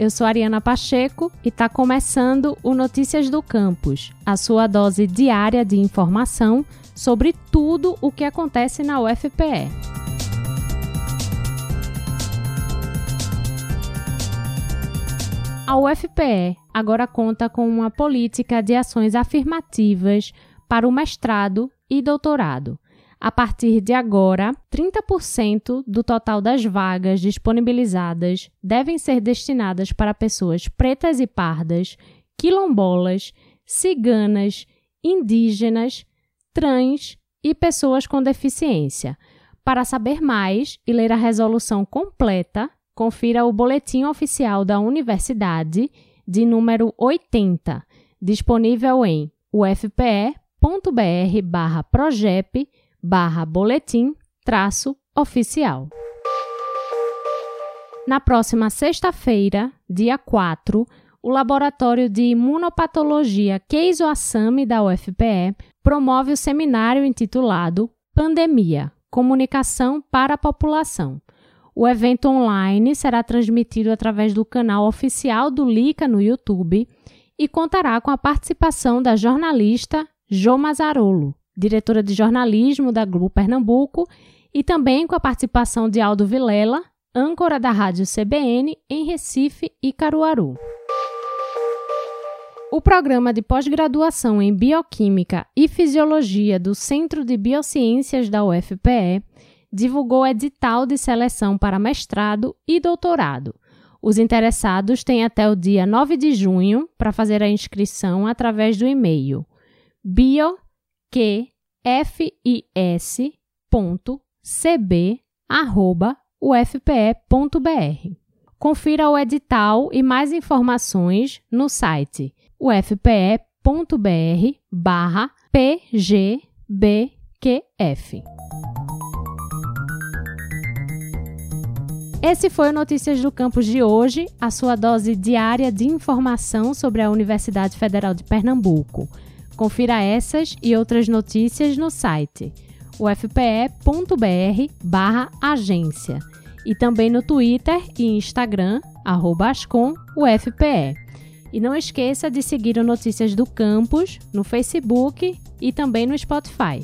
Eu sou Ariana Pacheco e está começando o Notícias do Campus, a sua dose diária de informação sobre tudo o que acontece na UFPE. A UFPE agora conta com uma política de ações afirmativas para o mestrado e doutorado. A partir de agora, 30% do total das vagas disponibilizadas devem ser destinadas para pessoas pretas e pardas, quilombolas, ciganas, indígenas, trans e pessoas com deficiência. Para saber mais e ler a resolução completa, confira o boletim oficial da universidade de número 80, disponível em ufpe.br/projep barra boletim traço oficial. Na próxima sexta-feira, dia 4, o Laboratório de Imunopatologia Keizo Assami da UFPE promove o seminário intitulado Pandemia Comunicação para a População. O evento online será transmitido através do canal oficial do LICA no YouTube e contará com a participação da jornalista Jo Mazarolo, diretora de jornalismo da Globo Pernambuco, e também com a participação de Aldo Vilela, âncora da Rádio CBN em Recife e Caruaru. O programa de pós-graduação em Bioquímica e Fisiologia do Centro de Biociências da UFPE divulgou edital de seleção para mestrado e doutorado. Os interessados têm até o dia 9 de junho para fazer a inscrição através do e-mail biofis.cb@ufpe.br. Confira o edital e mais informações no site ufpe.br/pgbqf. Esse foi o Notícias do Campus de hoje, a sua dose diária de informação sobre a Universidade Federal de Pernambuco. Confira essas e outras notícias no site ufpe.br/agência e também no Twitter e Instagram @ascomufpe. E não esqueça de seguir o Notícias do Campus no Facebook e também no Spotify.